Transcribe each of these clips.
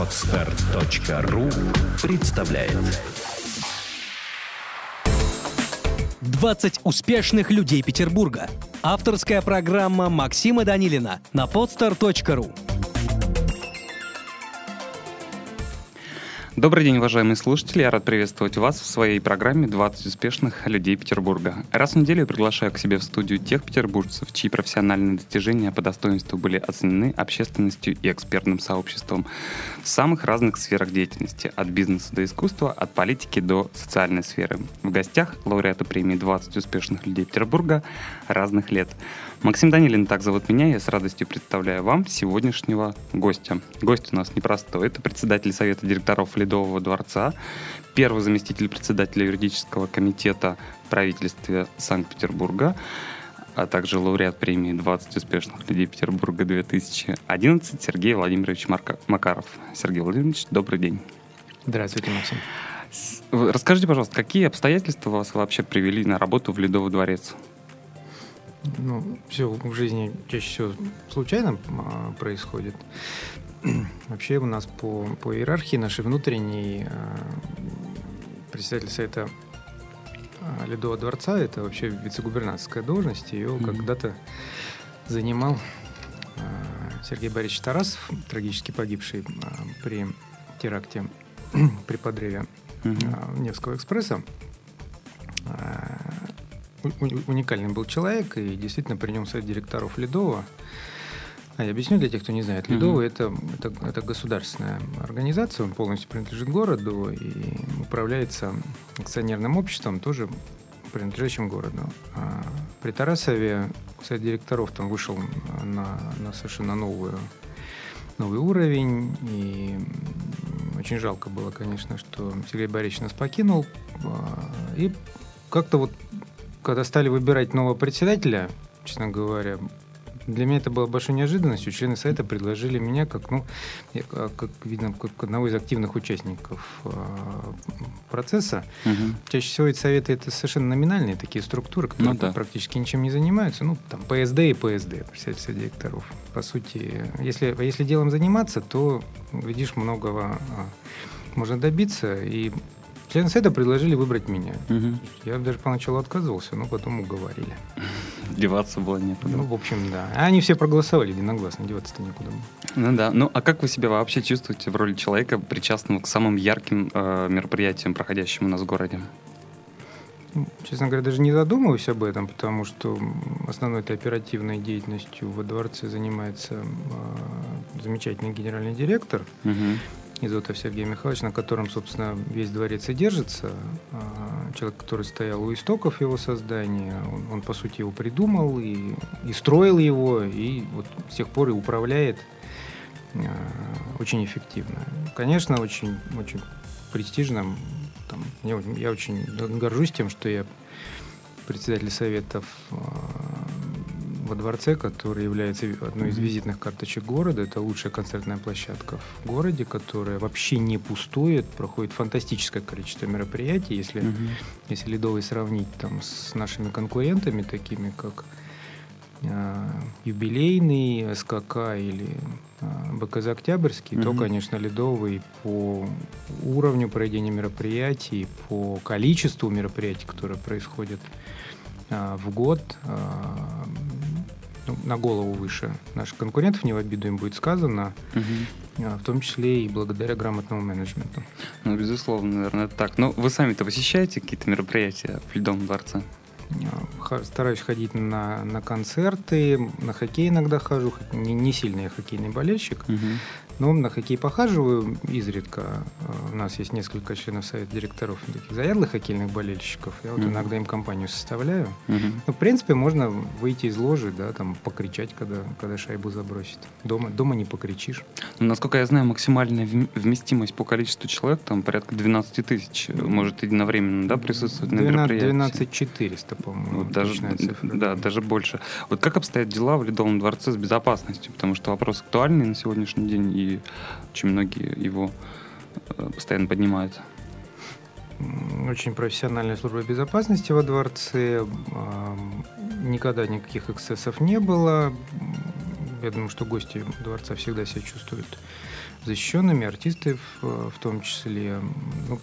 Отстар.ру представляет 20 успешных людей Петербурга. Авторская программа Максима Данилина на podstar.ru Добрый день, уважаемые слушатели. Я рад приветствовать вас в своей программе «20 успешных людей Петербурга». Раз в неделю приглашаю к себе в студию тех петербуржцев, чьи профессиональные достижения по достоинству были оценены общественностью и экспертным сообществом в самых разных сферах деятельности, от бизнеса до искусства, от политики до социальной сферы. В гостях лауреаты премии «20 успешных людей Петербурга» разных лет. Максим Данилин, так зовут меня, я с радостью представляю вам сегодняшнего гостя. Гость у нас непростой, это председатель Совета директоров Ледового дворца, первый заместитель председателя юридического комитета в правительстве Санкт-Петербурга, а также лауреат премии «20 успешных людей Петербурга 2011» Сергей Владимирович Марка- Макаров. Сергей Владимирович, добрый день. Здравствуйте, Максим. Расскажите, пожалуйста, какие обстоятельства вас вообще привели на работу в Ледовый дворец? Ну, все в жизни чаще всего случайно а, происходит. Вообще у нас по, по иерархии нашей внутренней а, председатель совета а, Ледового дворца это вообще вице-губернаторская должность. Ее Мгм. когда-то занимал Сергей Борисович Тарасов, трагически погибший при теракте при подрыве а, Невского экспресса. Уникальный был человек, и действительно при нем совет директоров Ледова. А я объясню для тех, кто не знает. Мгм. Ледово это, это, это государственная организация, он полностью принадлежит городу и управляется акционерным обществом, тоже принадлежащим городу. А при Тарасове совет директоров там вышел на, на совершенно новую, новый уровень, и очень жалко было, конечно, что Сергей Борисович нас покинул. А, И как-то вот, когда стали выбирать нового председателя, честно говоря, для меня это было большой неожиданностью. Члены совета предложили меня как, ну, а, как видно, как одного из активных участников а, процесса. Мгм. Чаще всего эти советы это совершенно номинальные такие структуры, которые Ну да. практически ничем не занимаются. Ну, там ПСД и ПСД, председательство директоров. По сути, если, если делом заниматься, то, видишь, многого а, можно добиться. И члены совета предложили выбрать меня. Мгм. Я даже поначалу отказывался, но потом уговорили. Деваться было некуда. Ну, в общем, да. А они все проголосовали единогласно, деваться-то некуда было. Ну да. Ну а как вы себя вообще чувствуете в роли человека, причастного к самым ярким э, мероприятиям, проходящим у нас в городе? Ну, Честно говоря, даже не задумываюсь об этом, потому что основной этой оперативной деятельностью во дворце занимается а, замечательный генеральный директор Мгм. Изотов Сергей Михайлович, на котором, собственно, весь дворец и держится. А, Человек, который стоял у истоков его создания, он, он, по сути, его придумал и, и строил его, и вот с тех пор и управляет а, очень эффективно. Конечно, очень, очень престижно. Там, очень- я очень горжусь тем, что я председатель советов а, во дворце, который является одной из визитных карточек города. Это лучшая концертная площадка в городе, которая вообще не пустует, проходит фантастическое количество мероприятий. Если, Мгм. если Ледовый сравнить там, с нашими конкурентами, такими как а, юбилейный СКК или а, БКЗ Октябрьский, то, Мгм. конечно, Ледовый по уровню проведения мероприятий, по количеству мероприятий, которые происходят а, в год, ну, на голову выше наших конкурентов, не в обиду им будет сказано, а, в том числе и благодаря грамотному менеджменту. Ну, безусловно, наверное, это так. Но вы сами-то посещаете какие-то мероприятия в Ледовом дворце? Ха- Стараюсь ходить на, на концерты, на хоккей иногда хожу, не, не сильный я хоккейный болельщик, Мгм. но на хоккей похаживаю изредка. А, У нас есть несколько членов совета директоров таких заядлых хоккейных болельщиков. Я вот Мгм. иногда им компанию составляю. Мгм. Ну, в принципе, можно выйти из ложи, да, там покричать, когда, когда шайбу забросит. Дома, дома не покричишь. Ну, насколько я знаю, максимальная вм- вместимость по количеству человек, там порядка 12 тысяч, э, может единовременно, да, присутствовать на 12 мероприятии? 12 400, по-моему, Вот даже, да, даже больше. Вот как обстоят дела в Ледовом дворце с безопасностью? Потому что вопрос актуальный на сегодняшний день, и очень многие его э, постоянно поднимают. Очень профессиональная служба безопасности во дворце. Никогда никаких эксцессов не было. Я думаю, что гости дворца всегда себя чувствуют защищенными, артисты в, в том числе. Ну,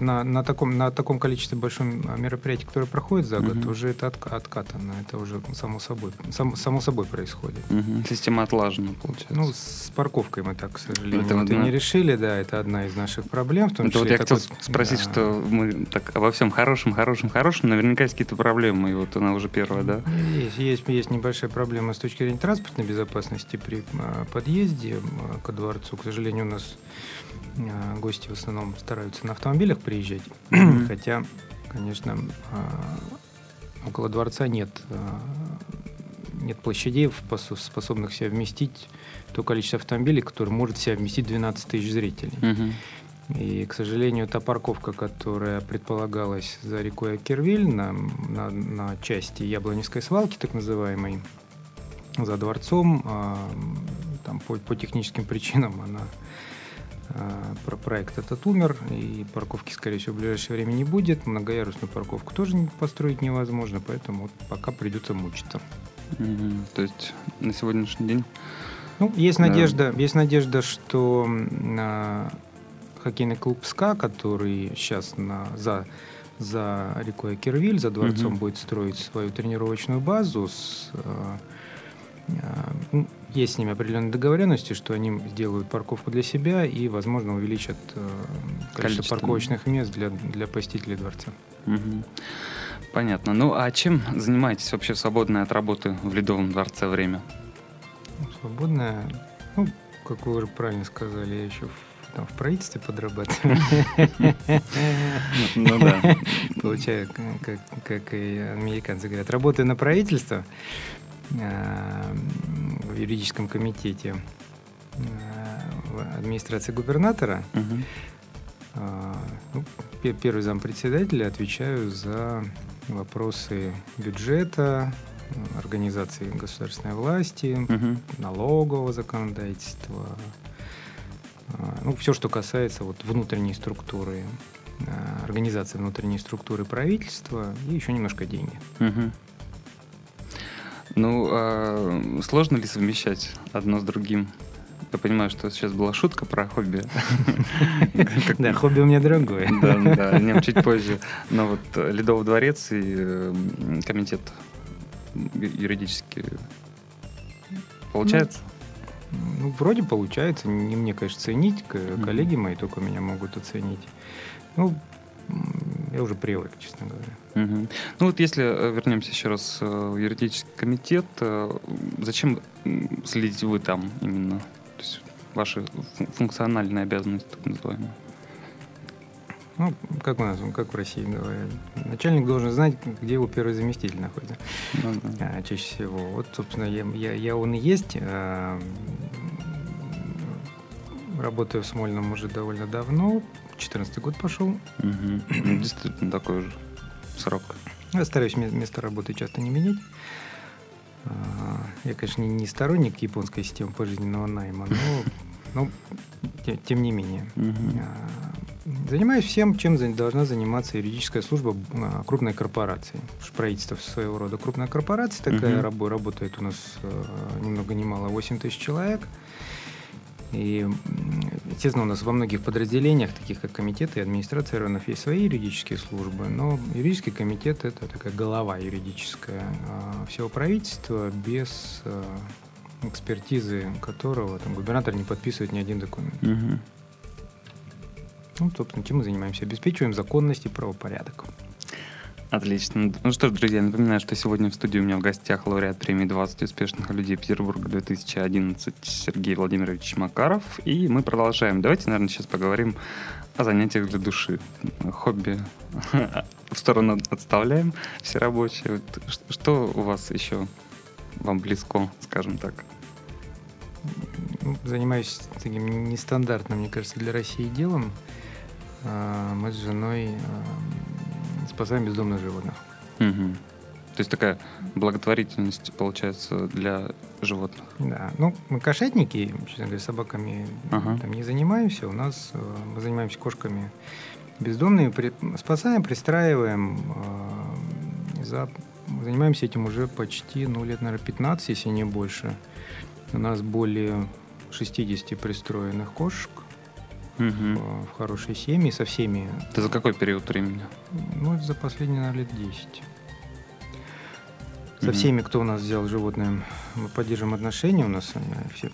на, на, таком, на таком количестве большом мероприятий, которые проходят за год, mm-hmm. уже это от, откатано, это уже само собой, сам, само собой происходит. Mm-hmm. Система отлажена, получается. Ну, с парковкой мы так, к сожалению, это, это не решили, да, это одна из наших проблем. В том это числе, вот я хотел вот, спросить, да. что мы так обо всем хорошем, хорошем, хорошем, наверняка есть какие-то проблемы, и вот она уже первая, да? Есть, есть, есть небольшая проблема с точки зрения транспортной безопасности при подъезде ко дворцу, к сожалению, у нас а, гости в основном стараются на автомобилях приезжать, mm-hmm. хотя, конечно, а, около дворца нет, а, нет площадей, способных себя вместить то количество автомобилей, которое может себя вместить 12 тысяч зрителей. Mm-hmm. И, к сожалению, та парковка, которая предполагалась за рекой Акервиль на, на, на части Яблоневской свалки, так называемой, за дворцом, там по, по техническим причинам она а, про проект этот умер, и парковки, скорее всего, в ближайшее время не будет. Многоярусную парковку тоже построить невозможно, поэтому вот пока придется мучиться. Mm-hmm. То есть на сегодняшний день? Ну, есть да. надежда, есть надежда, что а, хоккейный клуб СКА, который сейчас на, за, за рекой Кирвиль, за дворцом mm-hmm. будет строить свою тренировочную базу с а, а, ну, есть с ними определенные договоренности, что они сделают парковку для себя и, возможно, увеличат э, количество, количество парковочных мест для, для посетителей дворца. Угу. Понятно. Ну, а чем занимаетесь вообще свободное от работы в Ледовом дворце время? Свободное, ну, как вы уже правильно сказали, я еще в, там, в правительстве подрабатываю. Ну да. Получаю, как и американцы говорят, работаю на правительство. Э, в юридическом комитете э, администрации губернатора. Угу. Ну, первый зампредседателя отвечаю за вопросы бюджета, организации государственной власти, угу. налогового законодательства, ну, все, что касается вот внутренней структуры, организации внутренней структуры правительства и еще немножко деньги. Угу. Ну, а сложно ли совмещать одно с другим? Я понимаю, что сейчас была шутка про хобби. Да, хобби у меня другое. Да, да, о нем чуть позже. Но вот э, Ледовый дворец и комитет юридически получается? Ну, вроде получается. Не мне, конечно, ценить. Коллеги мои только меня могут оценить. Ну, я уже привык, честно говоря. Угу. Ну вот если э, вернемся еще раз э, в юридический комитет, э, зачем следите вы там именно? То есть ваши функциональные обязанности, так называемые? Ну, как у нас, как в России говорят, начальник должен знать, где его первый заместитель находится. Ну, да. а, чаще всего. Вот, собственно, я, я, я он и есть. А, работаю в Смольном уже довольно давно. 14 год пошел. Угу. Действительно такой же срок. Я стараюсь место работы часто не менять. А, я, конечно, не сторонник японской системы пожизненного найма, но, но тем не менее. Угу. Занимаюсь всем, чем должна заниматься юридическая служба а, крупной корпорации. Правительство своего рода крупная корпорация такая, угу. работает у нас ни много ни мало 8 тысяч человек. И, естественно, у нас во многих подразделениях, таких как комитеты и администрация районов, есть свои юридические службы, но юридический комитет – это такая голова юридическая а, всего правительства, без а, экспертизы которого там, губернатор не подписывает ни один документ. Угу. Ну, собственно, чем мы занимаемся? Обеспечиваем законность и правопорядок. Отлично. Ну что ж, друзья, напоминаю, что сегодня в студии у меня в гостях лауреат премии 20 успешных людей Петербурга 2011 Сергей Владимирович Макаров. И мы продолжаем. Давайте, наверное, сейчас поговорим о занятиях для души. Хобби в сторону отставляем, все рабочие. Что у вас еще вам близко, скажем так? Занимаюсь таким нестандартным, мне кажется, для России делом. А, мы с женой спасаем бездомных животных. Угу. То есть такая благотворительность получается для животных. Да. Ну, мы кошатники, честно говоря, собаками ага. там не занимаемся. У нас э, мы занимаемся кошками бездомными, при, спасаем, пристраиваем. Э, за, занимаемся этим уже почти, ну, лет, наверное, 15, если не больше. У нас более 60 пристроенных кошек Мгм. в, хорошей семьи со всеми. Это за какой период времени? Ну, за последние, наверное, лет 10. Со Мгм. всеми, кто у нас взял животное, мы поддерживаем отношения. У нас э, все,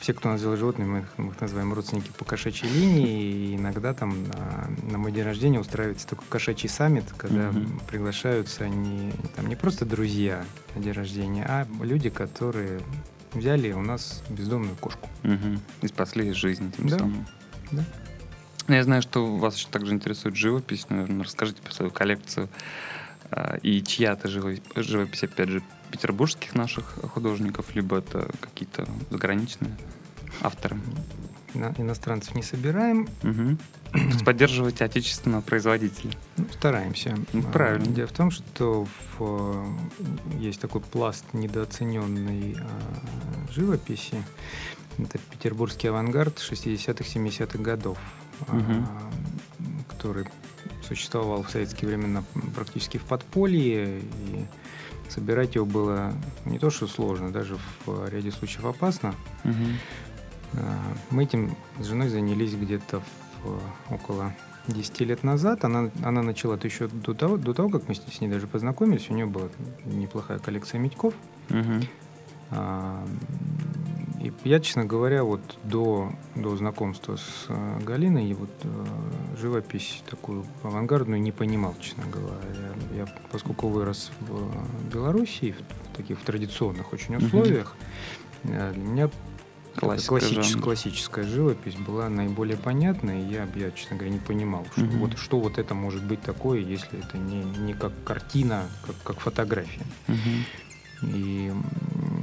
все кто у нас взял животное, мы их, мы их называем родственники по кошачьей линии. И иногда там а, на мой день рождения устраивается такой кошачий саммит, когда Мгм. приглашаются не, там, не просто друзья на день рождения, а люди, которые взяли у нас бездомную кошку. Мгм. И спасли жизнь тем Да. самым. Да. Я знаю, что вас еще также интересует живопись. Наверное, расскажите про свою коллекцию. А, И чья-то живопись, живопись, опять же, петербургских наших художников, либо это какие-то заграничные авторы. На- иностранцев не собираем, есть поддерживать отечественного производителя. Ну, стараемся. Ну, А, правильно. Дело в том, что в, э, есть такой пласт недооцененной а, живописи. Это петербургский авангард 60-х, 70-х годов, Мгм. который существовал в советские времена практически в подполье. И собирать его было не то, что сложно, даже в ряде случаев опасно. А, Мы этим с женой занялись где-то в, около 10 лет назад. Она, она начала это еще до того, до того, как мы с ней даже познакомились. У нее была неплохая коллекция медьков. А, И я, честно говоря, вот до, до знакомства с э, Галиной вот, э, живопись такую авангардную не понимал, честно говоря. Я, поскольку вырос в Белоруссии, в таких в традиционных очень условиях, э, для меня Классика классическая, жанра. классическая живопись была наиболее понятна, и я, я, честно говоря, не понимал, что, вот, что вот это может быть такое, если это не, не как картина, как, как фотография. Мгм. И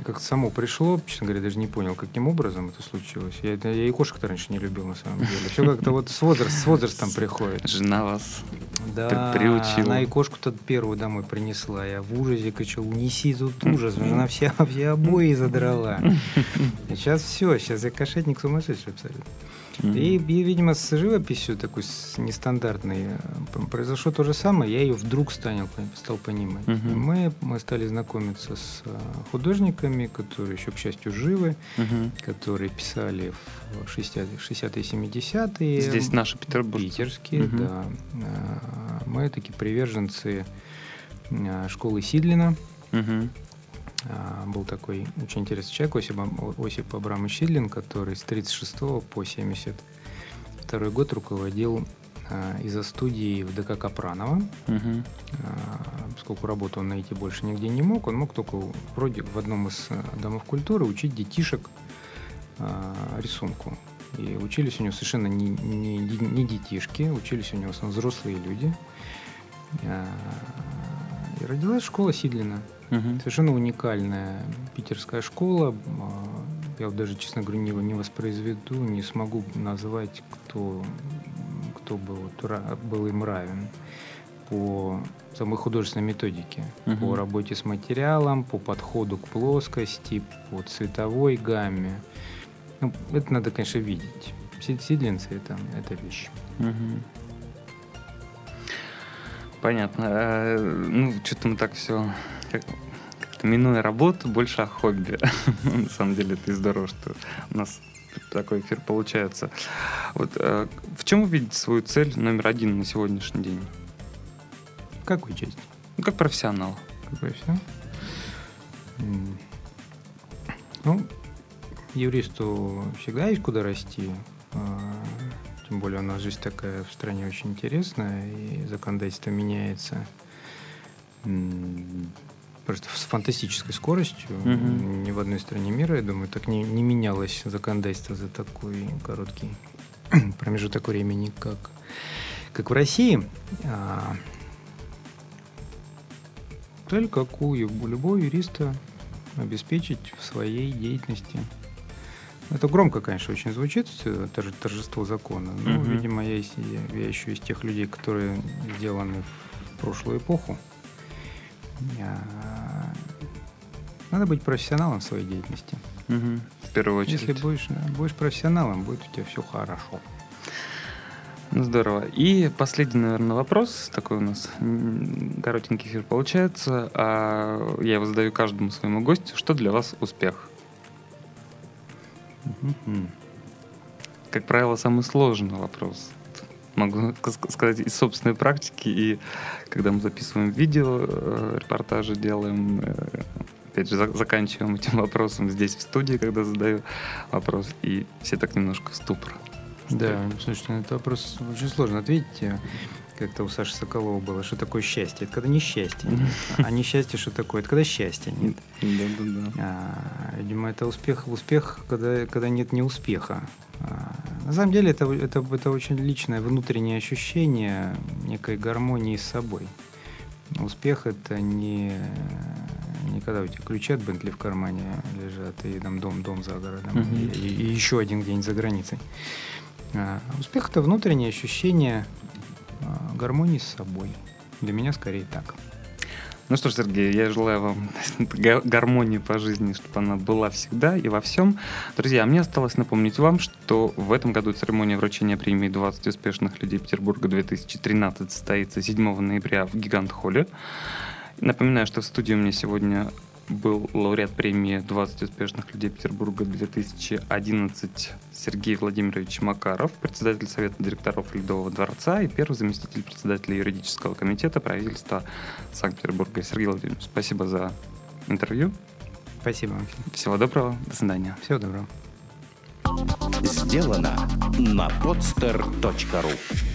как само пришло, честно говоря, даже не понял, каким образом это случилось. Я, я и кошек-то раньше не любил, на самом деле. Все как-то вот с, возраст, с возрастом приходит. Жена вас. Да, При- приучила. она и кошку-то первую домой принесла. Я в ужасе кричал, унеси тут ужас. Жена все, все обои задрала. Сейчас все, сейчас я кошатник сумасшедший абсолютно. Мгм. И, и, видимо, с живописью такой с нестандартной э, произошло то же самое. Я ее вдруг станил, стал понимать. И мы, мы стали знакомиться с э, художниками, которые еще, к счастью, живы, Мгм. которые писали в 60-е, 60-е 70-е. Здесь наши петербуржцы. Питерские, Мгм. да. А, Мы такие приверженцы школы Сидлина. Мгм. А, Был такой очень интересный человек, Осип, Осип Абрамович Сидлин, который с 36 по 72 год руководил а, из-за студии в ДК Капранова. А, Поскольку работу он найти больше нигде не мог, он мог только вроде в одном из домов культуры учить детишек рисунку. И учились у него совершенно не, не, не детишки, учились у него в основном взрослые люди. Родилась школа Сидлина. Мгм. Совершенно уникальная питерская школа. А, Я вот даже, честно говоря, не, не воспроизведу, не смогу назвать, кто, кто бы вот ра- был им равен по самой художественной методике, Мгм. по работе с материалом, по подходу к плоскости, по цветовой гамме. Ну, это надо, конечно, видеть. Си- Сидлинцы это, это вещь. Мгм. Понятно. Э, Ну, что-то мы так все как-то минуя работу, больше о хобби. На самом деле это и здорово, что у нас такой эфир получается. Вот э, в чем вы видите свою цель номер один на сегодняшний день? В какой части? Ну, как профессионал. Какое все? Ну, юристу всегда есть куда расти. Более у нас жизнь такая в стране очень интересная, и законодательство меняется просто с фантастической скоростью. Мгм. Ни в одной стране мира, я думаю, так не, не менялось законодательство за такой короткий промежуток времени, как, как в России. А, Цель, как у ю- у любого юриста, обеспечить в своей деятельности. Это громко, конечно, очень звучит, э, торж- торжество закона. Но, Мгм. видимо, я, я- еще из тех людей, которые сделаны в прошлую эпоху. Надо быть профессионалом в своей деятельности. Мгм. В первую очередь. Если будешь, будешь профессионалом, будет у тебя все хорошо. Ну, здорово. И последний, наверное, вопрос. Такой у нас коротенький эфир получается. А я его задаю каждому своему гостю. Что для вас успех? Как правило, самый сложный вопрос. Могу сказать из собственной практики, и когда мы записываем видео, э, репортажи делаем, э, опять же, заканчиваем этим вопросом здесь, в студии, когда задаю вопрос, и все так немножко в ступор. Да, слушайте, на этот вопрос очень сложно ответить как-то у Саши Соколова было, что такое счастье. Это когда несчастье. А несчастье что такое? Это когда счастья нет. Да, да, да. А, видимо, это успех, успех когда, когда нет неуспеха. А, на самом деле это, это, это очень личное внутреннее ощущение некой гармонии с собой. Успех это не, не когда у тебя ключи от Бентли в кармане лежат, и там дом, дом за городом, mm-hmm. и, и еще один день за границей. А, успех это внутреннее ощущение гармонии с собой. Для меня скорее так. Ну что ж, Сергей, я желаю вам гармонии по жизни, чтобы она была всегда и во всем. Друзья, мне осталось напомнить вам, что в этом году церемония вручения премии 20 успешных людей Петербурга 2013 состоится 7 ноября в Гигант-холле. Напоминаю, что в студии у меня сегодня был лауреат премии «20 успешных людей Петербурга 2011» Сергей Владимирович Макаров, председатель Совета директоров Ледового дворца и первый заместитель председателя юридического комитета правительства Санкт-Петербурга. Сергей Владимирович, спасибо за интервью. Спасибо. Всего доброго. До свидания. Всего доброго. Сделано на podster.ru